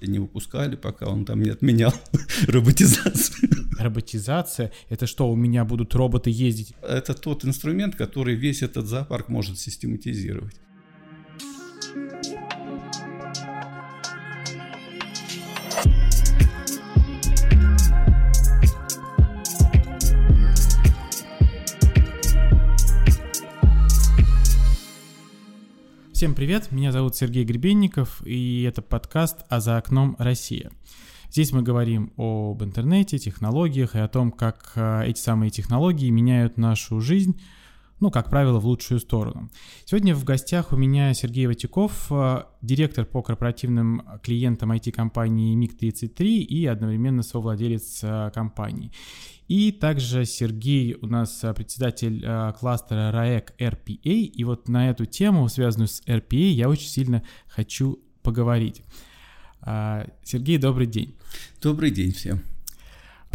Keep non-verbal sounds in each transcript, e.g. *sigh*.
не выпускали, пока он там не отменял *laughs* роботизацию. Роботизация? Это что, у меня будут роботы ездить? Это тот инструмент, который весь этот зоопарк может систематизировать. Всем привет, меня зовут Сергей Гребенников, и это подкаст «А за окном Россия». Здесь мы говорим об интернете, технологиях и о том, как а, эти самые технологии меняют нашу жизнь, ну, как правило, в лучшую сторону. Сегодня в гостях у меня Сергей Ватяков, а, директор по корпоративным клиентам IT-компании МиГ-33 и одновременно совладелец а, компании. И также Сергей у нас а, председатель кластера RAEC RPA. И вот на эту тему, связанную с RPA, я очень сильно хочу поговорить. Сергей, добрый день. Добрый день всем.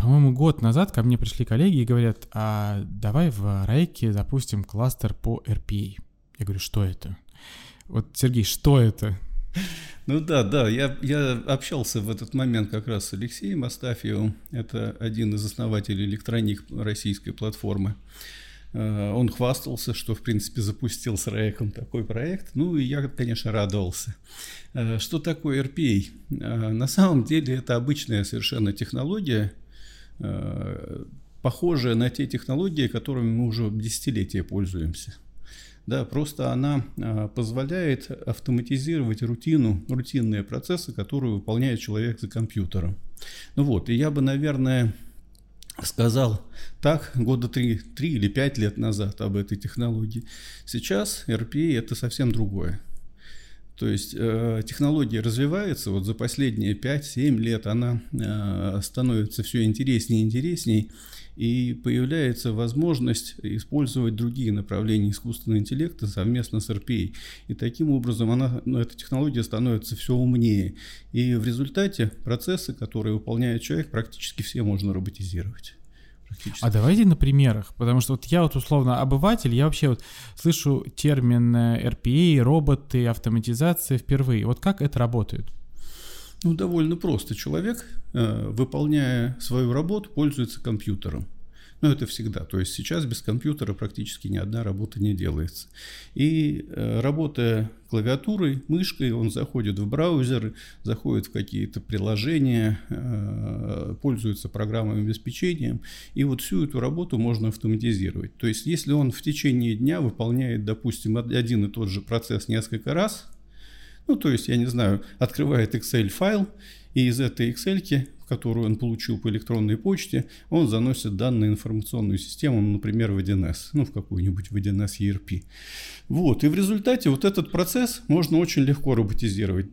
По-моему, год назад ко мне пришли коллеги и говорят, а давай в RAEC запустим кластер по RPA. Я говорю, что это? Вот, Сергей, что это? Ну да, да, я, я общался в этот момент как раз с Алексеем Астафьевым, это один из основателей электроник российской платформы. Э, он хвастался, что, в принципе, запустил с Раеком такой проект. Ну, и я, конечно, радовался. Э, что такое RPA? Э, на самом деле, это обычная совершенно технология, похожая на те технологии, которыми мы уже десятилетия пользуемся. Да, просто она а, позволяет автоматизировать рутину, рутинные процессы, которые выполняет человек за компьютером. Ну вот, и я бы, наверное, сказал так года три, три или пять лет назад об этой технологии. Сейчас RPA это совсем другое. То есть э, технология развивается, вот за последние 5-7 лет она э, становится все интереснее и интереснее, и появляется возможность использовать другие направления искусственного интеллекта совместно с RPA. И таким образом она, ну, эта технология становится все умнее. И в результате процессы, которые выполняет человек, практически все можно роботизировать. А давайте на примерах, потому что вот я вот условно обыватель, я вообще вот слышу термин э, RPA, роботы, автоматизация впервые. Вот как это работает? Ну, довольно просто. Человек, э, выполняя свою работу, пользуется компьютером. Ну, это всегда. То есть сейчас без компьютера практически ни одна работа не делается. И э, работая клавиатурой, мышкой, он заходит в браузер, заходит в какие-то приложения, э, пользуется программным обеспечением. И вот всю эту работу можно автоматизировать. То есть если он в течение дня выполняет, допустим, один и тот же процесс несколько раз, ну, то есть, я не знаю, открывает Excel-файл, и из этой Excel, которую он получил по электронной почте, он заносит данные информационную систему, например, в 1С, ну, в какую-нибудь в 1С ERP. Вот, и в результате вот этот процесс можно очень легко роботизировать.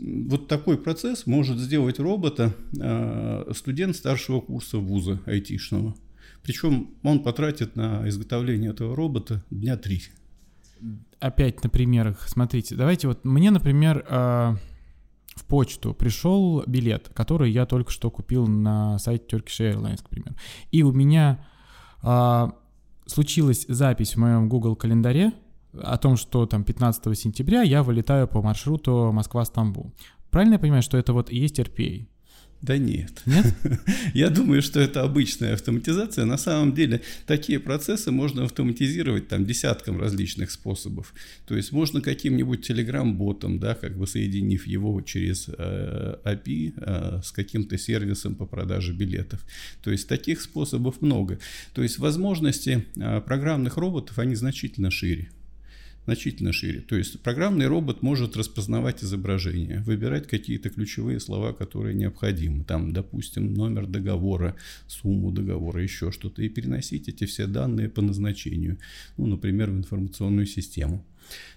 Вот такой процесс может сделать робота э, студент старшего курса вуза айтишного. Причем он потратит на изготовление этого робота дня три опять на примерах, смотрите, давайте вот мне, например, э, в почту пришел билет, который я только что купил на сайте Turkish Airlines, к примеру, и у меня э, случилась запись в моем Google календаре о том, что там 15 сентября я вылетаю по маршруту Москва-Стамбул. Правильно я понимаю, что это вот и есть RPA? Да нет. Нет? *laughs* Я думаю, что это обычная автоматизация. На самом деле такие процессы можно автоматизировать там десятком различных способов. То есть можно каким-нибудь Telegram-ботом, да, как бы соединив его через э, API э, с каким-то сервисом по продаже билетов. То есть таких способов много. То есть возможности э, программных роботов, они значительно шире значительно шире. То есть программный робот может распознавать изображение, выбирать какие-то ключевые слова, которые необходимы. Там, допустим, номер договора, сумму договора, еще что-то. И переносить эти все данные по назначению. Ну, например, в информационную систему.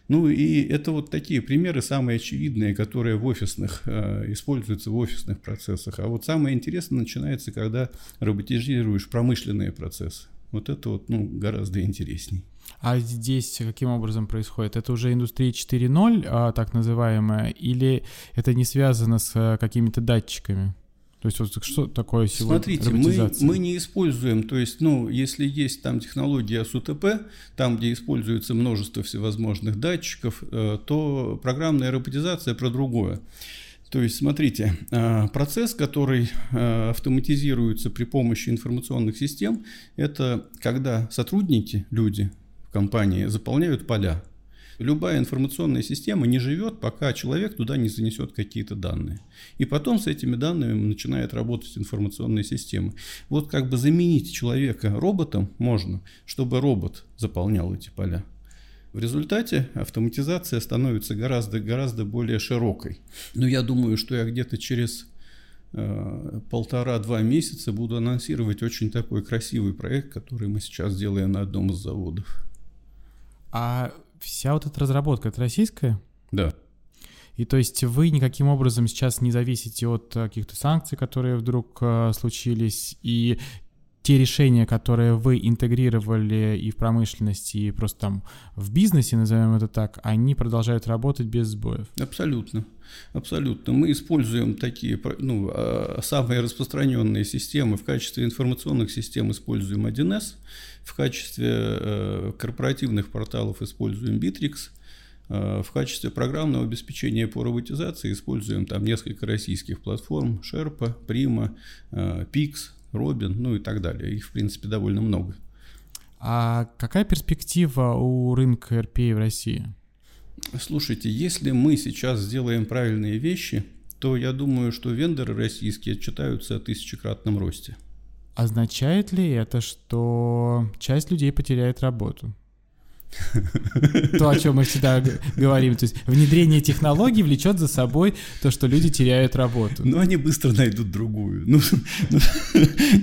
Ну и это вот такие примеры самые очевидные, которые в офисных, э, используются в офисных процессах. А вот самое интересное начинается, когда роботизируешь промышленные процессы. Вот это вот ну, гораздо интересней. А здесь каким образом происходит? Это уже индустрия 4.0, а, так называемая, или это не связано с а, какими-то датчиками? То есть вот что такое сегодня Смотрите, мы, мы не используем, то есть, ну, если есть там технология СУТП, там, где используется множество всевозможных датчиков, э, то программная роботизация про другое. То есть, смотрите, э, процесс, который э, автоматизируется при помощи информационных систем, это когда сотрудники, люди компании заполняют поля. Любая информационная система не живет, пока человек туда не занесет какие-то данные. И потом с этими данными начинает работать информационная система. Вот как бы заменить человека роботом можно, чтобы робот заполнял эти поля. В результате автоматизация становится гораздо-гораздо более широкой. Но я думаю, что я где-то через э, полтора-два месяца буду анонсировать очень такой красивый проект, который мы сейчас делаем на одном из заводов. А вся вот эта разработка, это российская? Да. И то есть вы никаким образом сейчас не зависите от каких-то санкций, которые вдруг э, случились, и те решения, которые вы интегрировали и в промышленности, и просто там в бизнесе, назовем это так, они продолжают работать без сбоев? Абсолютно. Абсолютно. Мы используем такие, ну, а, самые распространенные системы в качестве информационных систем используем 1С, в качестве э, корпоративных порталов используем Bittrex, э, в качестве программного обеспечения по роботизации используем там несколько российских платформ, Sherpa, Prima, э, Pix, Робин, ну и так далее. Их, в принципе, довольно много. А какая перспектива у рынка RPA в России? Слушайте, если мы сейчас сделаем правильные вещи, то я думаю, что вендоры российские отчитаются о тысячекратном росте. Означает ли это, что часть людей потеряет работу? То, о чем мы всегда говорим. То есть внедрение технологий влечет за собой то, что люди теряют работу. Ну, они быстро найдут другую. Ну, ну,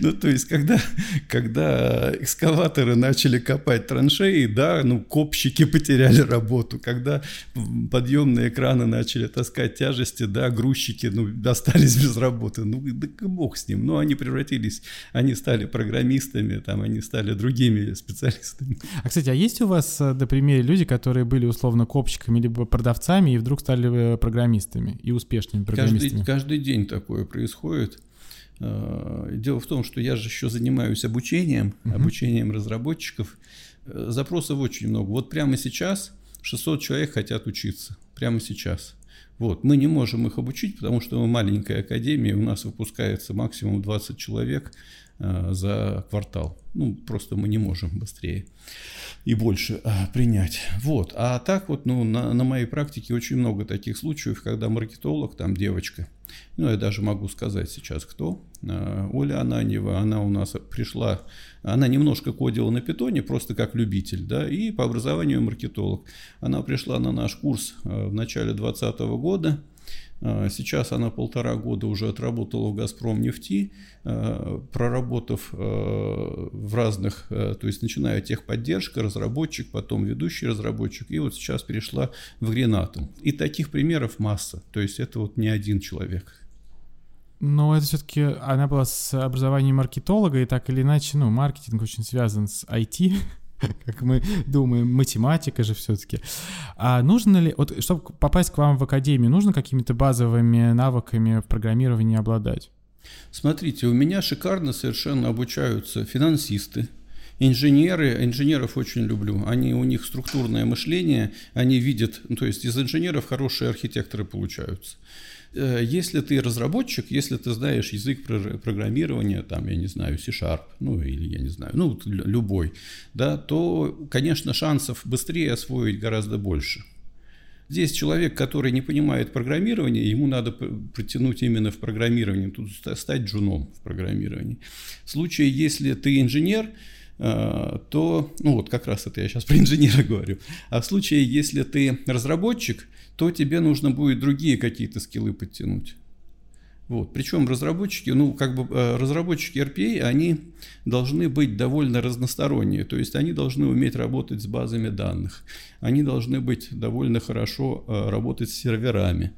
ну то есть, когда, когда экскаваторы начали копать траншеи, да, ну, копщики потеряли работу. Когда подъемные краны начали таскать тяжести, да, грузчики, ну, остались без работы. Ну, да бог с ним. Ну, они превратились, они стали программистами, там, они стали другими специалистами. А, кстати, а есть у вас на примере люди, которые были условно копчиками либо продавцами и вдруг стали э, программистами и успешными программистами. Каждый, каждый день такое происходит. Э, дело в том, что я же еще занимаюсь обучением, uh-huh. обучением разработчиков. Э, запросов очень много. Вот прямо сейчас 600 человек хотят учиться. Прямо сейчас. Вот. Мы не можем их обучить, потому что мы маленькая академия, у нас выпускается максимум 20 человек за квартал. Ну, просто мы не можем быстрее и больше а, принять. Вот. А так вот, ну, на, на моей практике очень много таких случаев, когда маркетолог, там девочка, ну, я даже могу сказать сейчас кто, а, Оля Ананьева, она у нас пришла, она немножко кодила на питоне, просто как любитель, да, и по образованию маркетолог. Она пришла на наш курс в начале 2020 года, сейчас она полтора года уже отработала в «Газпром нефти», а, проработав а, в разных, то есть начиная техподдержка, разработчик, потом ведущий разработчик, и вот сейчас перешла в «Гренатом». И таких примеров масса, то есть это вот не один человек. Но это все-таки она была с образованием маркетолога, и так или иначе, ну, маркетинг очень связан с IT, *laughs* как мы думаем, математика же все-таки. А нужно ли, вот чтобы попасть к вам в академию, нужно какими-то базовыми навыками в программировании обладать? Смотрите, у меня шикарно совершенно обучаются финансисты, инженеры, инженеров очень люблю. Они, у них структурное мышление, они видят, ну, то есть из инженеров хорошие архитекторы получаются. Э, если ты разработчик, если ты знаешь язык программирования, там, я не знаю, C-Sharp, ну, или я не знаю, ну, любой, да, то, конечно, шансов быстрее освоить гораздо больше. Здесь человек, который не понимает программирование, ему надо протянуть именно в программировании, тут стать джуном в программировании. В случае, если ты инженер, э, то, ну вот как раз это я сейчас про инженера *laughs* говорю, а в случае, если ты разработчик, то тебе нужно будет другие какие-то скиллы подтянуть. Вот. Причем разработчики, ну, как бы э, разработчики RPA, они должны быть довольно разносторонние, то есть они должны уметь работать с базами данных, они должны быть довольно хорошо э, работать с серверами.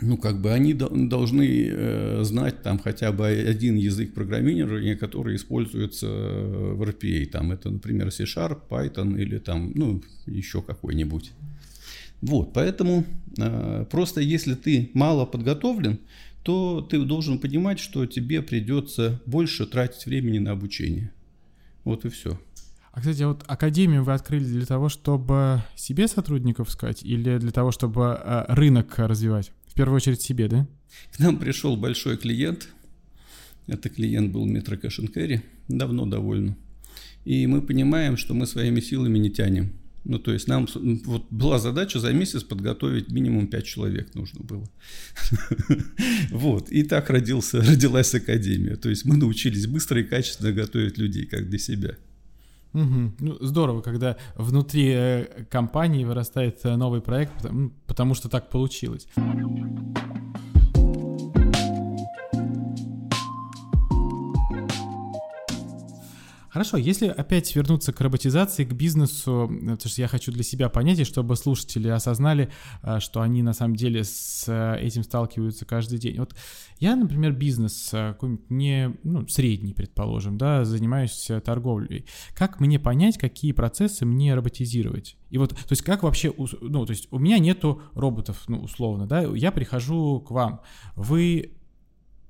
Ну, как бы они должны э, знать там хотя бы один язык программирования, который используется в RPA. Там это, например, C-Sharp, Python или там, ну, еще какой-нибудь. Вот, поэтому э, просто если ты мало подготовлен, то ты должен понимать, что тебе придется больше тратить времени на обучение. Вот и все. А, кстати, вот академию вы открыли для того, чтобы себе сотрудников искать или для того, чтобы э, рынок развивать? В первую очередь себе, да? К нам пришел большой клиент. Это клиент был Метро Кэшенкэри, давно довольно. И мы понимаем, что мы своими силами не тянем. Ну, то есть нам вот была задача за месяц подготовить минимум 5 человек нужно было. *laughs* Вот. И так родился, родилась академия. То есть мы научились быстро и качественно готовить людей, как для себя. Угу. Ну, здорово, когда внутри э, компании вырастает э, новый проект, потому, потому что так получилось. Хорошо, если опять вернуться к роботизации, к бизнесу, э, потому что я хочу для себя понять, и чтобы слушатели осознали, э, что они на самом деле с э, этим сталкиваются каждый день. Вот я, например, бизнес какой-нибудь не, ну, средний, предположим, да, занимаюсь торговлей. Как мне понять, какие процессы мне роботизировать? И вот, то есть как вообще, ну, то есть у меня нету роботов, ну, условно, да, я прихожу к вам, вы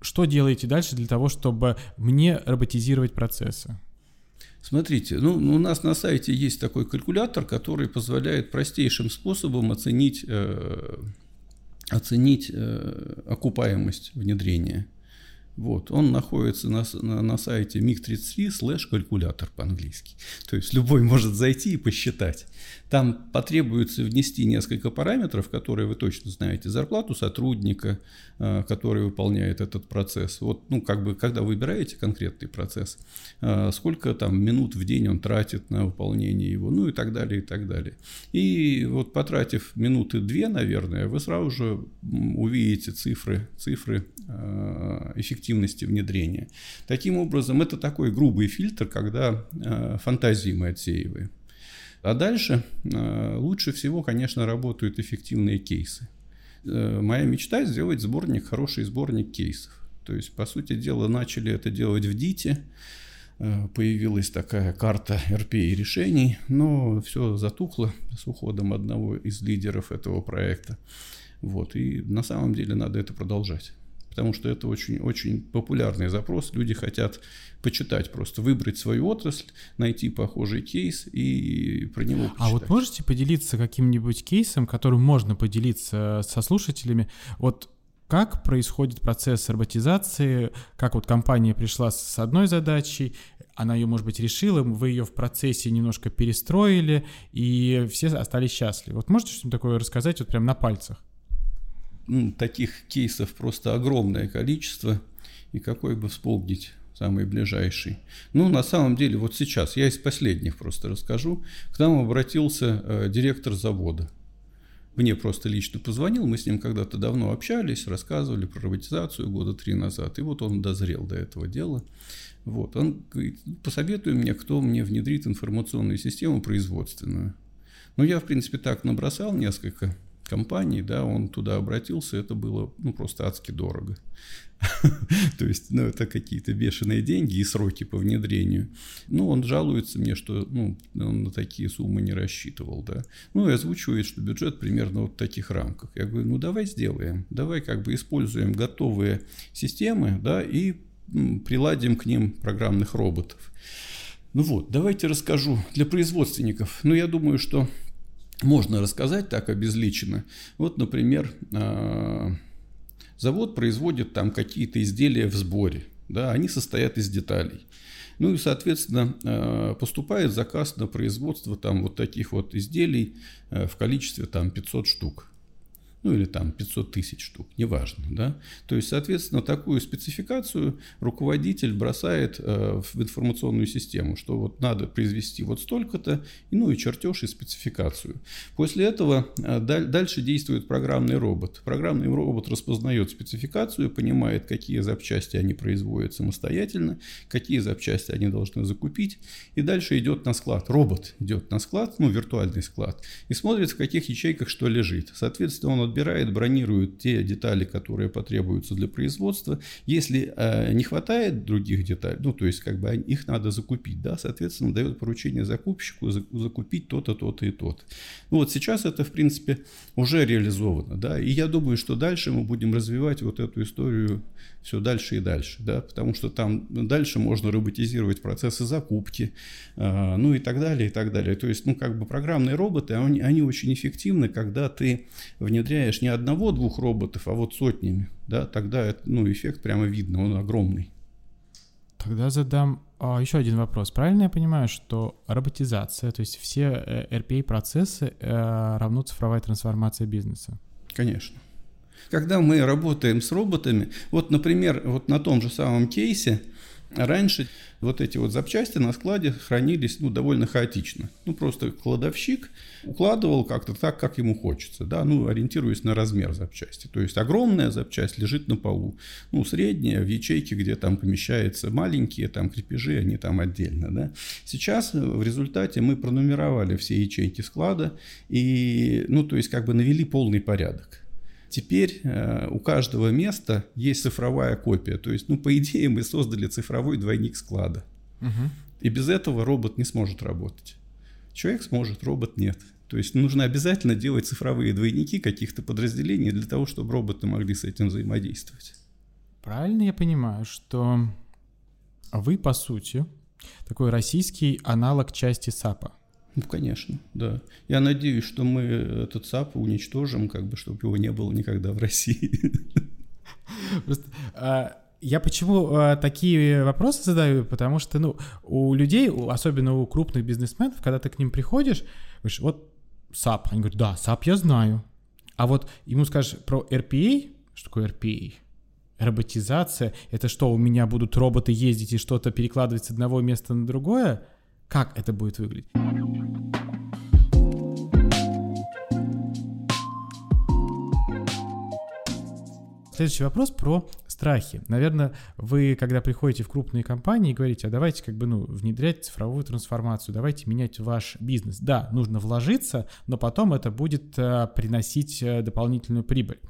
что делаете дальше для того, чтобы мне роботизировать процессы? Смотрите, ну, у нас на сайте есть такой калькулятор, который позволяет простейшим способом оценить, э, оценить э, окупаемость внедрения. Вот, он находится на, на, на сайте MiG33 слэш калькулятор по-английски. То есть любой может зайти и посчитать. Там потребуется внести несколько параметров, которые вы точно знаете. Зарплату сотрудника, э, который выполняет этот процесс. Вот, ну, как бы, когда выбираете конкретный процесс, э, сколько там минут в день он тратит на выполнение его, ну и так далее, и так далее. И вот потратив минуты две, наверное, вы сразу же увидите цифры, цифры э, эффективности внедрения. Таким образом, это такой грубый фильтр, когда фантазии мы отсеиваем. А дальше э, лучше всего, конечно, работают эффективные кейсы. Э, моя мечта сделать сборник, хороший сборник кейсов. То есть, по сути дела, начали это делать в ДИТе, э, появилась такая карта РП и решений, но все затухло с уходом одного из лидеров этого проекта. Вот, и на самом деле надо это продолжать потому что это очень-очень популярный запрос. Люди хотят почитать, просто выбрать свою отрасль, найти похожий кейс и про него почитать. А вот можете поделиться каким-нибудь кейсом, которым можно поделиться со слушателями? Вот как происходит процесс роботизации, как вот компания пришла с одной задачей, она ее, может быть, решила, вы ее в процессе немножко перестроили, и все остались счастливы. Вот можете что-нибудь такое рассказать вот прям на пальцах? Ну, таких кейсов просто огромное количество, и какой бы вспомнить самый ближайший. Ну, на самом деле, вот сейчас, я из последних просто расскажу, к нам обратился э, директор завода. Мне просто лично позвонил, мы с ним когда-то давно общались, рассказывали про роботизацию года три назад, и вот он дозрел до этого дела. Вот, он говорит, посоветуй мне, кто мне внедрит информационную систему производственную. Ну, я, в принципе, так набросал несколько компании, да, он туда обратился, это было ну, просто адски дорого. *laughs* То есть, ну, это какие-то бешеные деньги и сроки по внедрению. Ну, он жалуется мне, что ну, он на такие суммы не рассчитывал, да. Ну, и озвучивает, что бюджет примерно вот в таких рамках. Я говорю, ну, давай сделаем, давай как бы используем готовые системы, да, и приладим к ним программных роботов. Ну вот, давайте расскажу для производственников. Ну, я думаю, что можно рассказать так обезличенно. Вот, например, а, завод производит там какие-то изделия в сборе. Да, они состоят из деталей. Ну и, соответственно, а, поступает заказ на производство там вот таких вот изделий а, в количестве там 500 штук ну или там 500 тысяч штук, неважно, да. То есть, соответственно, такую спецификацию руководитель бросает э, в информационную систему, что вот надо произвести вот столько-то, ну и чертеж и спецификацию. После этого э, дальше действует программный робот. Программный робот распознает спецификацию, понимает, какие запчасти они производят самостоятельно, какие запчасти они должны закупить, и дальше идет на склад. Робот идет на склад, ну виртуальный склад, и смотрит, в каких ячейках что лежит. Соответственно, он подбирает, бронирует те детали, которые потребуются для производства. Если э, не хватает других деталей, ну, то есть, как бы их надо закупить, да, соответственно, дает поручение закупщику закупить то-то, то-то и то-то. Ну, вот сейчас это, в принципе, уже реализовано, да, и я думаю, что дальше мы будем развивать вот эту историю все дальше и дальше, да, потому что там дальше можно роботизировать процессы закупки, э, ну и так далее, и так далее. То есть, ну, как бы программные роботы, они, они очень эффективны, когда ты внедряешь не одного-двух роботов, а вот сотнями, да, тогда ну, эффект прямо видно, он огромный. Тогда задам а, еще один вопрос. Правильно я понимаю, что роботизация, то есть все э, RPA-процессы э, равно цифровая трансформация бизнеса? Конечно. Когда мы работаем с роботами, вот, например, вот на том же самом кейсе, раньше вот эти вот запчасти на складе хранились ну, довольно хаотично. Ну, просто кладовщик укладывал как-то так, как ему хочется, да, ну, ориентируясь на размер запчасти. То есть огромная запчасть лежит на полу, ну, средняя в ячейке, где там помещаются маленькие там крепежи, они там отдельно, да. Сейчас в результате мы пронумеровали все ячейки склада и, ну, то есть как бы навели полный порядок. Теперь э, у каждого места есть цифровая копия. То есть, ну, по идее, мы создали цифровой двойник склада. Угу. И без этого робот не сможет работать. Человек сможет, робот нет. То есть нужно обязательно делать цифровые двойники каких-то подразделений для того, чтобы роботы могли с этим взаимодействовать. Правильно я понимаю, что вы, по сути, такой российский аналог части SAP а? Ну, конечно, да. Я надеюсь, что мы этот SAP уничтожим, как бы, чтобы его не было никогда в России. Просто, а, я почему а, такие вопросы задаю? Потому что, ну, у людей, особенно у крупных бизнесменов, когда ты к ним приходишь, говоришь, вот SAP. Они говорят, да, SAP я знаю. А вот ему скажешь про RPA, что такое RPA? Роботизация, это что, у меня будут роботы ездить и что-то перекладывать с одного места на другое? Как это будет выглядеть? Следующий вопрос про страхи. Наверное, вы, когда приходите в крупные компании, говорите, а давайте как бы, ну, внедрять цифровую трансформацию, давайте менять ваш бизнес. Да, нужно вложиться, но потом это будет а, приносить а, дополнительную прибыль.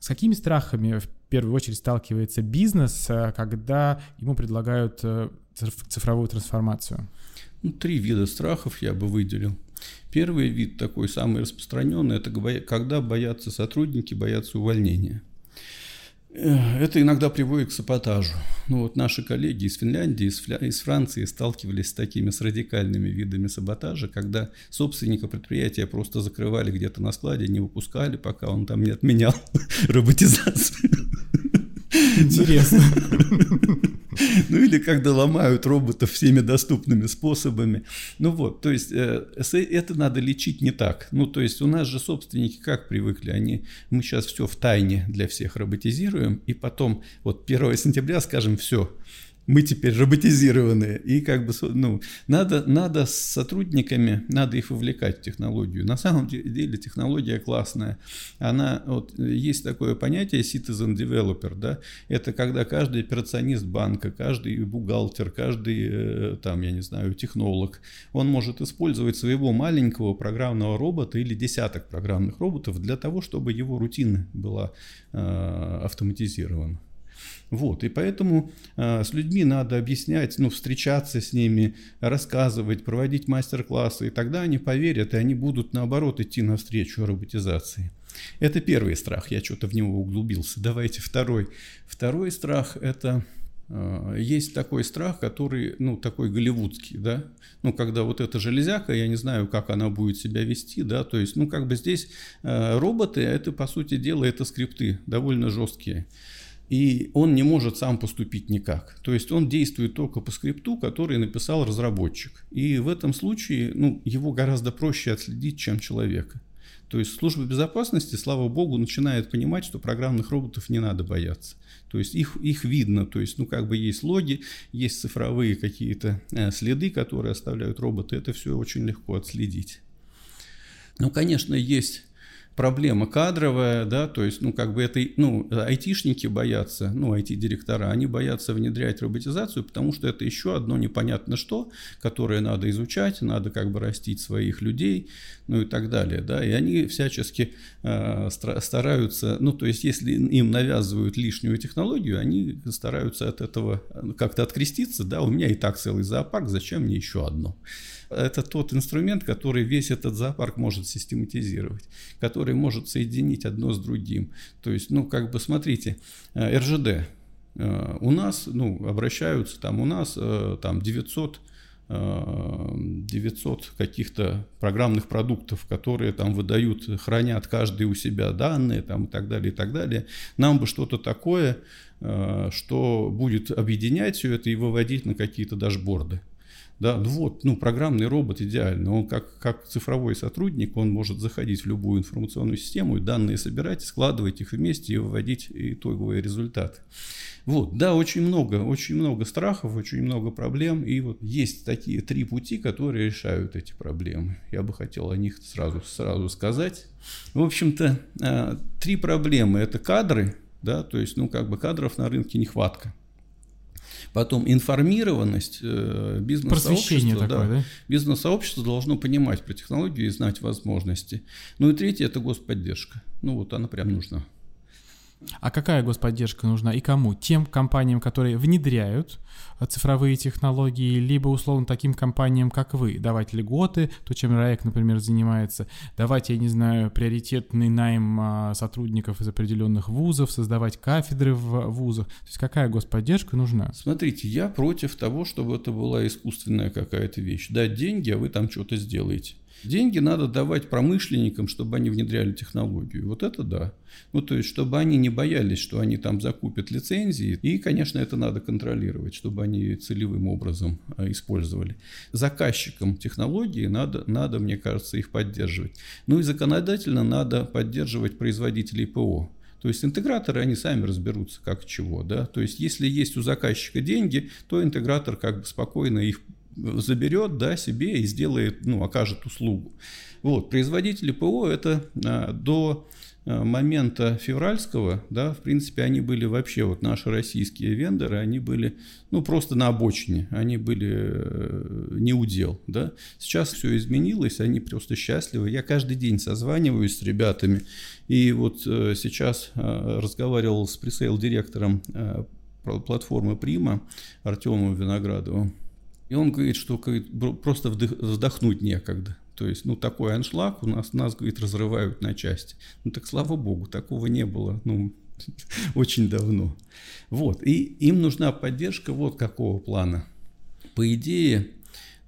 С какими страхами в первую очередь сталкивается бизнес, а, когда ему предлагают а, цифровую трансформацию? Ну, три вида страхов я бы выделил. Первый вид, такой самый распространенный, это когда боятся сотрудники, боятся увольнения. Это иногда приводит к саботажу. Ну вот наши коллеги из Финляндии, из, Фля... из Франции сталкивались с такими с радикальными видами саботажа, когда собственника предприятия просто закрывали где-то на складе, не выпускали, пока он там не отменял *laughs* роботизацию. Интересно. *laughs* *laughs* Ну или когда ломают роботов всеми доступными способами. Ну вот, то есть э, это надо лечить не так. Ну то есть у нас же собственники как привыкли, они, мы сейчас все в тайне для всех роботизируем, и потом вот 1 сентября скажем все, мы теперь роботизированные. И как бы, ну, надо, надо с сотрудниками, надо их вовлекать в технологию. На самом деле технология классная. Она, вот, есть такое понятие citizen developer, да, это когда каждый операционист банка, каждый бухгалтер, каждый, э, там, я не знаю, технолог, он может использовать своего маленького программного робота или десяток программных роботов для того, чтобы его рутина была э, автоматизирована. Вот, и поэтому э, с людьми надо объяснять, ну, встречаться с ними, рассказывать, проводить мастер-классы, и тогда они поверят, и они будут, наоборот, идти навстречу роботизации. Это первый страх, я что-то в него углубился. Давайте второй. Второй страх – это э, есть такой страх, который, ну, такой голливудский, да, ну, когда вот эта железяка, я не знаю, как она будет себя вести, да, то есть, ну, как бы здесь э, роботы, это, по сути дела, это скрипты довольно жесткие и он не может сам поступить никак. То есть он действует только по скрипту, который написал разработчик. И в этом случае ну, его гораздо проще отследить, чем человека. То есть служба безопасности, слава богу, начинает понимать, что программных роботов не надо бояться. То есть их, их видно, то есть, ну, как бы есть логи, есть цифровые какие-то э, следы, которые оставляют роботы, это все очень легко отследить. Ну, конечно, есть проблема кадровая, да, то есть, ну, как бы это, ну, айтишники боятся, ну, IT-директора, они боятся внедрять роботизацию, потому что это еще одно непонятно что, которое надо изучать, надо как бы растить своих людей, ну, и так далее, да, и они всячески э, стараются, ну, то есть, если им навязывают лишнюю технологию, они стараются от этого как-то откреститься, да, у меня и так целый зоопарк, зачем мне еще одно? Это тот инструмент, который весь этот зоопарк может систематизировать, который может соединить одно с другим. То есть, ну, как бы, смотрите, э, РЖД. Э, у нас, ну, обращаются, там, у нас, э, там, 900 900 каких-то программных продуктов, которые там выдают, хранят каждый у себя данные там, и так далее, и так далее. Нам бы что-то такое, что будет объединять все это и выводить на какие-то дашборды. Да, ну вот, ну, программный робот идеально. Он как, как цифровой сотрудник, он может заходить в любую информационную систему, и данные собирать, складывать их вместе и выводить итоговые результаты. Вот, да, очень много, очень много страхов, очень много проблем. И вот есть такие три пути, которые решают эти проблемы. Я бы хотел о них сразу, сразу сказать. В общем-то, а, три проблемы. Это кадры, да, то есть, ну, как бы кадров на рынке нехватка. Потом информированность э, бизнес-сообщества. да? да? Бизнес-сообщество должно понимать про технологию и знать возможности. Ну и третье – это господдержка. Ну вот она прям нужна. А какая господдержка нужна и кому? Тем компаниям, которые внедряют э, цифровые технологии, либо условно таким компаниям, как вы, давать льготы, то, чем РАЭК, например, занимается, давать, я не знаю, приоритетный найм а, сотрудников из определенных вузов, создавать кафедры в вузах. То есть какая господдержка нужна? Смотрите, я против того, чтобы это была искусственная какая-то вещь. Дать деньги, а вы там что-то сделаете. Деньги надо давать промышленникам, чтобы они внедряли технологию. Вот это да. Ну, то есть, чтобы они не боялись, что они там закупят лицензии. И, конечно, это надо контролировать, чтобы они целевым образом а, использовали. Заказчикам технологии надо, надо, мне кажется, их поддерживать. Ну и законодательно надо поддерживать производителей ПО. То есть интеграторы, они сами разберутся, как чего. Да? То есть если есть у заказчика деньги, то интегратор как бы спокойно их заберет да, себе и сделает, ну, окажет услугу. Вот, производители ПО это а, до а, момента февральского, да, в принципе, они были вообще, вот наши российские вендоры, они были, ну, просто на обочине, они были э, не удел, да. Сейчас все изменилось, они просто счастливы. Я каждый день созваниваюсь с ребятами, и вот э, сейчас э, разговаривал с пресейл-директором платформы Прима Артемом Виноградовым, и он говорит, что говорит, просто вздохнуть некогда. То есть, ну, такой аншлаг у нас, нас, говорит, разрывают на части. Ну, так слава богу, такого не было, ну, *laughs* очень давно. Вот, и им нужна поддержка вот какого плана. По идее,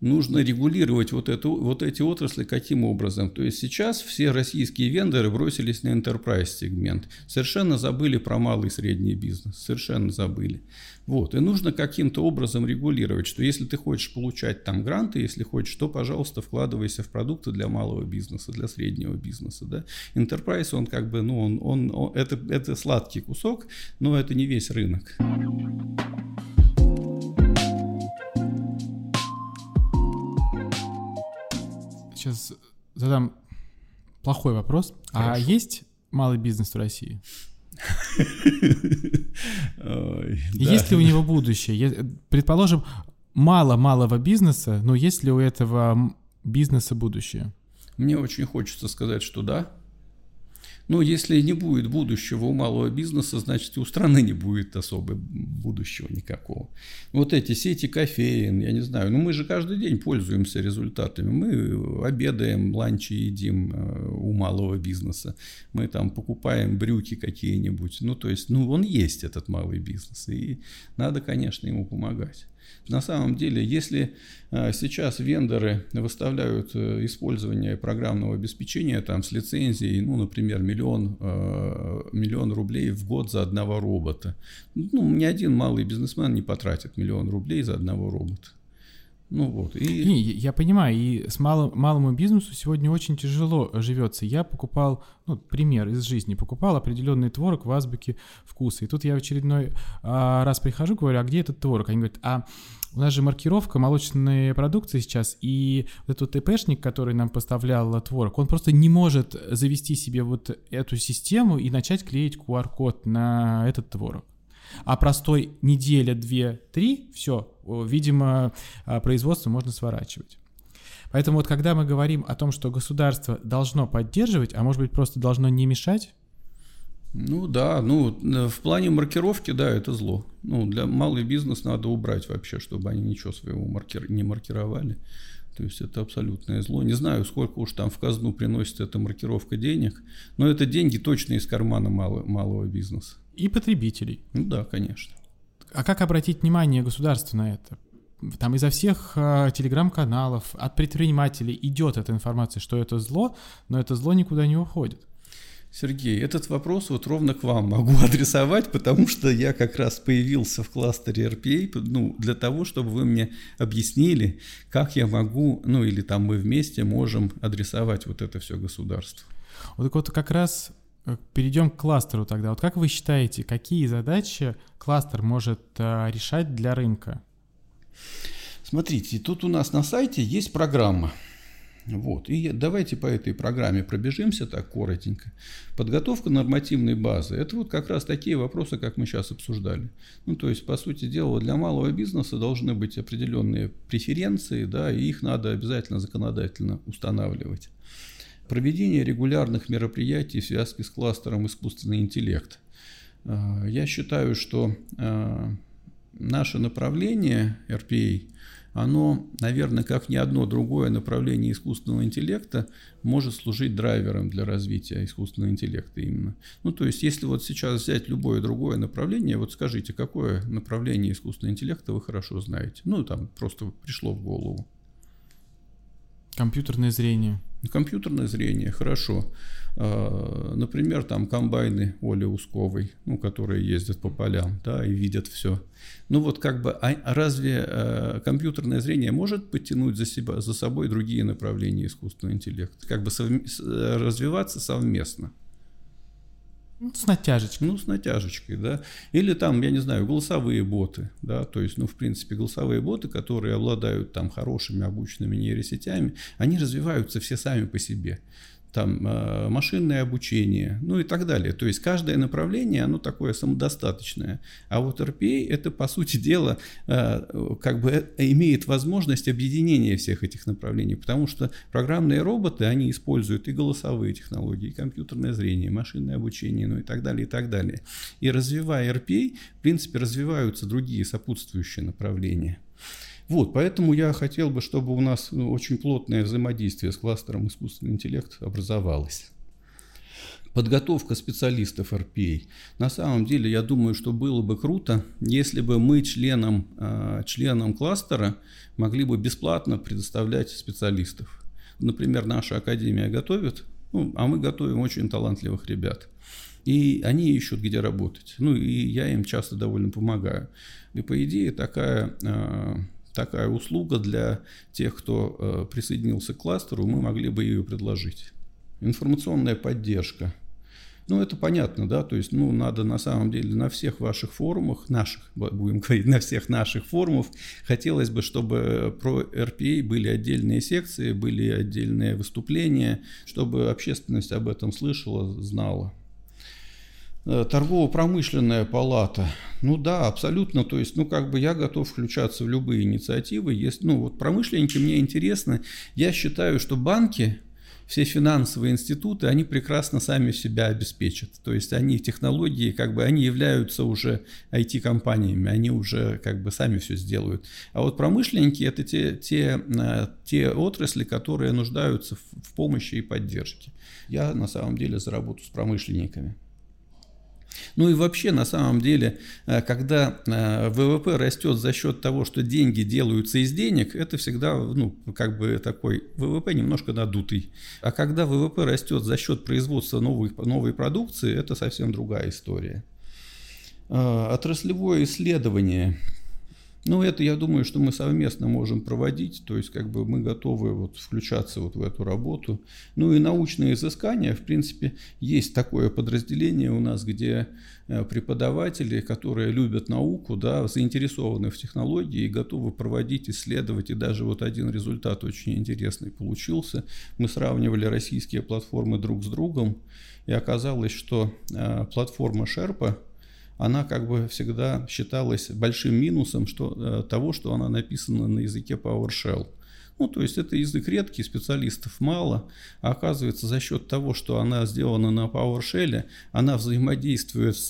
нужно регулировать вот, эту, вот эти отрасли каким образом? То есть сейчас все российские вендоры бросились на enterprise сегмент, совершенно забыли про малый и средний бизнес, совершенно забыли. Вот, и нужно каким-то образом регулировать, что если ты хочешь получать там гранты, если хочешь, то, пожалуйста, вкладывайся в продукты для малого бизнеса, для среднего бизнеса. Да? Enterprise, он как бы, ну, он, он, он это, это сладкий кусок, но это не весь рынок. сейчас задам плохой вопрос. А Хорошо. А есть малый бизнес в России? Есть ли у него будущее? Предположим, мало малого бизнеса, но есть ли у этого бизнеса будущее? Мне очень хочется сказать, что да. Но если не будет будущего у малого бизнеса, значит и у страны не будет особо будущего никакого. Вот эти сети кофеин, я не знаю, ну мы же каждый день пользуемся результатами. Мы обедаем, ланчи едим э, у малого бизнеса. Мы там покупаем брюки какие-нибудь. Ну то есть, ну он есть этот малый бизнес. И надо, конечно, ему помогать. На самом деле, если э, сейчас вендоры выставляют э, использование программного обеспечения там, с лицензией, ну, например, миллион, э, миллион рублей в год за одного робота, ну, ни один малый бизнесмен не потратит миллион рублей за одного робота. Ну вот. И... Не, я понимаю, и с малым, малому бизнесу сегодня очень тяжело живется. Я покупал, ну, пример из жизни, покупал определенный творог в азбуке вкуса. И тут я в очередной а, раз прихожу, говорю, а где этот творог? Они говорят, а у нас же маркировка молочной продукции сейчас, и вот этот ТПшник, который нам поставлял творог, он просто не может завести себе вот эту систему и начать клеить QR-код на этот творог а простой неделя, две, три, все, видимо, а, производство можно сворачивать. Поэтому вот когда мы говорим о том, что государство должно поддерживать, а может быть просто должно не мешать, ну да, ну в плане маркировки, да, это зло. Ну для малый бизнес надо убрать вообще, чтобы они ничего своего маркер... не маркировали. То есть это абсолютное зло. Не знаю, сколько уж там в казну приносит эта маркировка денег, но это деньги точно из кармана малого, малого бизнеса. И потребителей. Ну да, конечно. А как обратить внимание государства на это? там изо всех э, телеграм-каналов, от предпринимателей идет эта информация, что это зло, но это зло никуда не уходит. Сергей, этот вопрос вот ровно к вам могу *laughs* адресовать, потому что я как раз появился в кластере RPA ну, для того, чтобы вы мне объяснили, как я могу, ну или там мы вместе можем адресовать вот это все государство. Вот так вот как раз э, перейдем к кластеру тогда. Вот как вы считаете, какие задачи кластер может а, решать для рынка? Смотрите, тут у нас на сайте есть программа – вот. И давайте по этой программе пробежимся так коротенько. Подготовка нормативной базы – это вот как раз такие вопросы, как мы сейчас обсуждали. Ну, то есть, по сути дела, для малого бизнеса должны быть определенные преференции, да, и их надо обязательно законодательно устанавливать. Проведение регулярных мероприятий в связке с кластером искусственный интеллект. А, я считаю, что а, наше направление RPA – оно, наверное, как ни одно другое направление искусственного интеллекта, может служить драйвером для развития искусственного интеллекта именно. Ну, то есть, если вот сейчас взять любое другое направление, вот скажите, какое направление искусственного интеллекта вы хорошо знаете? Ну, там просто пришло в голову. Компьютерное зрение. Компьютерное зрение, хорошо. А, например, там комбайны Оли Усковой, ну, которые ездят по полям, да, и видят все. Ну вот как бы, а разве э, компьютерное зрение может подтянуть за, себя, за собой другие направления искусственного интеллекта? Как бы совм... развиваться совместно? Ну, с натяжечкой. Ну, с натяжечкой, да. Или там, я не знаю, голосовые боты, да, то есть, ну, в принципе, голосовые боты, которые обладают там хорошими обученными нейросетями, они развиваются все сами по себе там э, машинное обучение, ну и так далее. То есть каждое направление, оно такое самодостаточное. А вот RPA это, по сути дела, э, как бы э, имеет возможность объединения всех этих направлений, потому что программные роботы, они используют и голосовые технологии, и компьютерное зрение, и машинное обучение, ну и так далее, и так далее. И развивая RPA, в принципе, развиваются другие сопутствующие направления. Вот, поэтому я хотел бы, чтобы у нас ну, очень плотное взаимодействие с кластером искусственный интеллект образовалось. Подготовка специалистов RPA. На самом деле, я думаю, что было бы круто, если бы мы членам, а, членам кластера могли бы бесплатно предоставлять специалистов. Например, наша академия готовит, ну, а мы готовим очень талантливых ребят. И они ищут, где работать. Ну, и я им часто довольно помогаю. И по идее такая а, такая услуга для тех, кто э, присоединился к кластеру, мы могли бы ее предложить. Информационная поддержка. Ну, это понятно, да, то есть, ну, надо на самом деле на всех ваших форумах, наших, будем говорить, на всех наших форумах, хотелось бы, чтобы про RPA были отдельные секции, были отдельные выступления, чтобы общественность об этом слышала, знала. Э, торгово-промышленная палата. Ну да, абсолютно. То есть, ну как бы я готов включаться в любые инициативы. Если, ну вот промышленники мне интересны. Я считаю, что банки, все финансовые институты, они прекрасно сами себя обеспечат. То есть они технологии, как бы они являются уже IT-компаниями, они уже как бы сами все сделают. А вот промышленники это те, те, э, те отрасли, которые нуждаются в, в помощи и поддержке. Я на самом деле за работу с промышленниками. Ну и вообще, на самом деле, э, когда э, ВВП растет за счет того, что деньги делаются из денег, это всегда, ну, как бы такой ВВП немножко надутый. А когда ВВП растет за счет производства новой, новой продукции, это совсем другая история. Э, отраслевое исследование ну, это, я думаю, что мы совместно можем проводить, то есть, как бы мы готовы вот включаться вот в эту работу. Ну и научные изыскания, в принципе, есть такое подразделение у нас, где э, преподаватели, которые любят науку, да, заинтересованы в технологии и готовы проводить, исследовать. И даже вот один результат очень интересный получился. Мы сравнивали российские платформы друг с другом, и оказалось, что э, платформа Sherpa – она как бы всегда считалась большим минусом что, э, того, что она написана на языке PowerShell. Ну, то есть это язык редкий, специалистов мало, а оказывается за счет того, что она сделана на PowerShell, она взаимодействует с,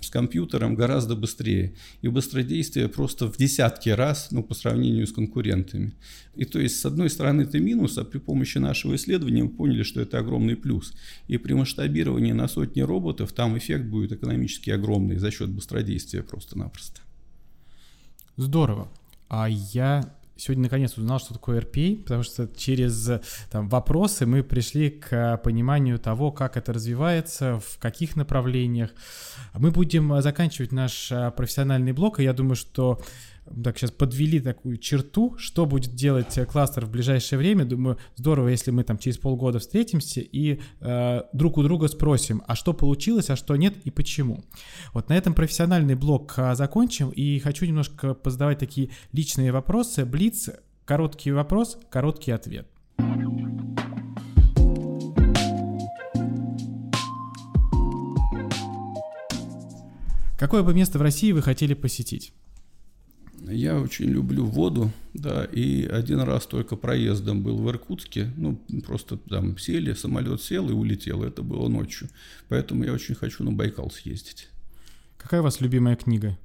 с компьютером гораздо быстрее. И быстродействие просто в десятки раз ну, по сравнению с конкурентами. И то есть, с одной стороны, это минус, а при помощи нашего исследования мы поняли, что это огромный плюс. И при масштабировании на сотни роботов там эффект будет экономически огромный за счет быстродействия просто-напросто. Здорово. А я сегодня наконец узнал, что такое RPA, потому что через там, вопросы мы пришли к пониманию того, как это развивается, в каких направлениях. Мы будем заканчивать наш а, профессиональный блок, и я думаю, что так сейчас подвели такую черту, что будет делать э, кластер в ближайшее время. Думаю, здорово, если мы там через полгода встретимся и э, друг у друга спросим, а что получилось, а что нет и почему. Вот на этом профессиональный блок э, закончим и хочу немножко позадавать такие личные вопросы. Блиц, короткий вопрос, короткий ответ. Какое бы место в России вы хотели посетить? Я очень люблю воду, да, и один раз только проездом был в Иркутске, ну, просто там сели, самолет сел и улетел, это было ночью. Поэтому я очень хочу на Байкал съездить. Какая у вас любимая книга?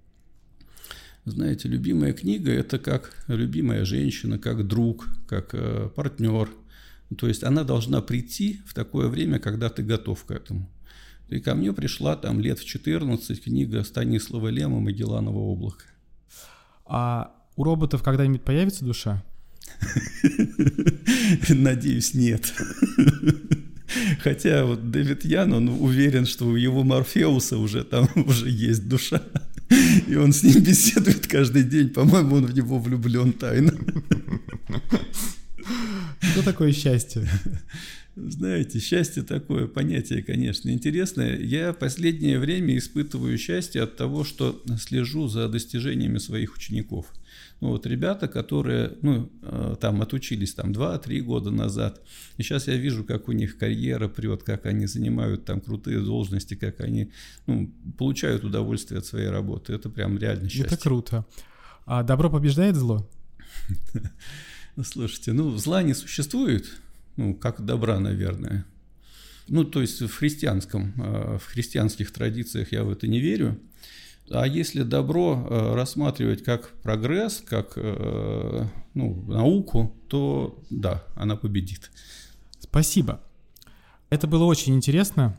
Знаете, любимая книга – это как любимая женщина, как друг, как э, партнер. То есть она должна прийти в такое время, когда ты готов к этому. И ко мне пришла там лет в 14 книга Станислава Лема «Магелланово облако». А у роботов когда-нибудь появится душа? *laughs* Надеюсь, нет. *laughs* Хотя вот Дэвид Ян, он уверен, что у его Морфеуса уже там *laughs* уже есть душа. И он с ним беседует каждый день. По-моему, он в него влюблен тайно. Что такое счастье? Знаете, счастье такое понятие, конечно, интересное. Я последнее время испытываю счастье от того, что слежу за достижениями своих учеников. Ну вот ребята, которые, ну, э, там отучились там 2-3 года назад, и сейчас я вижу, как у них карьера прет, как они занимают там крутые должности, как они, ну, получают удовольствие от своей работы. Это прям реально счастье. Это круто. А добро побеждает зло? *laughs* Слушайте, ну, зла не существует, ну, как добра, наверное. Ну, то есть в христианском, э, в христианских традициях я в это не верю. А если добро э, рассматривать как прогресс, как э, ну, науку, то да, она победит. Спасибо. Это было очень интересно.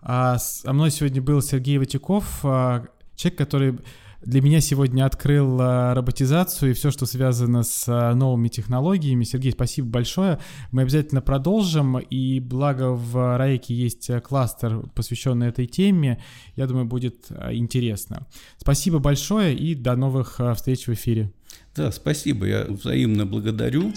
А со мной сегодня был Сергей Ватяков, а, человек, который для меня сегодня открыл а, роботизацию и все, что связано с а, новыми технологиями. Сергей, спасибо большое. Мы обязательно продолжим. И благо в Райке есть а, кластер, посвященный этой теме. Я думаю, будет интересно. Спасибо большое и до новых встреч в эфире. Да, спасибо. Я взаимно благодарю.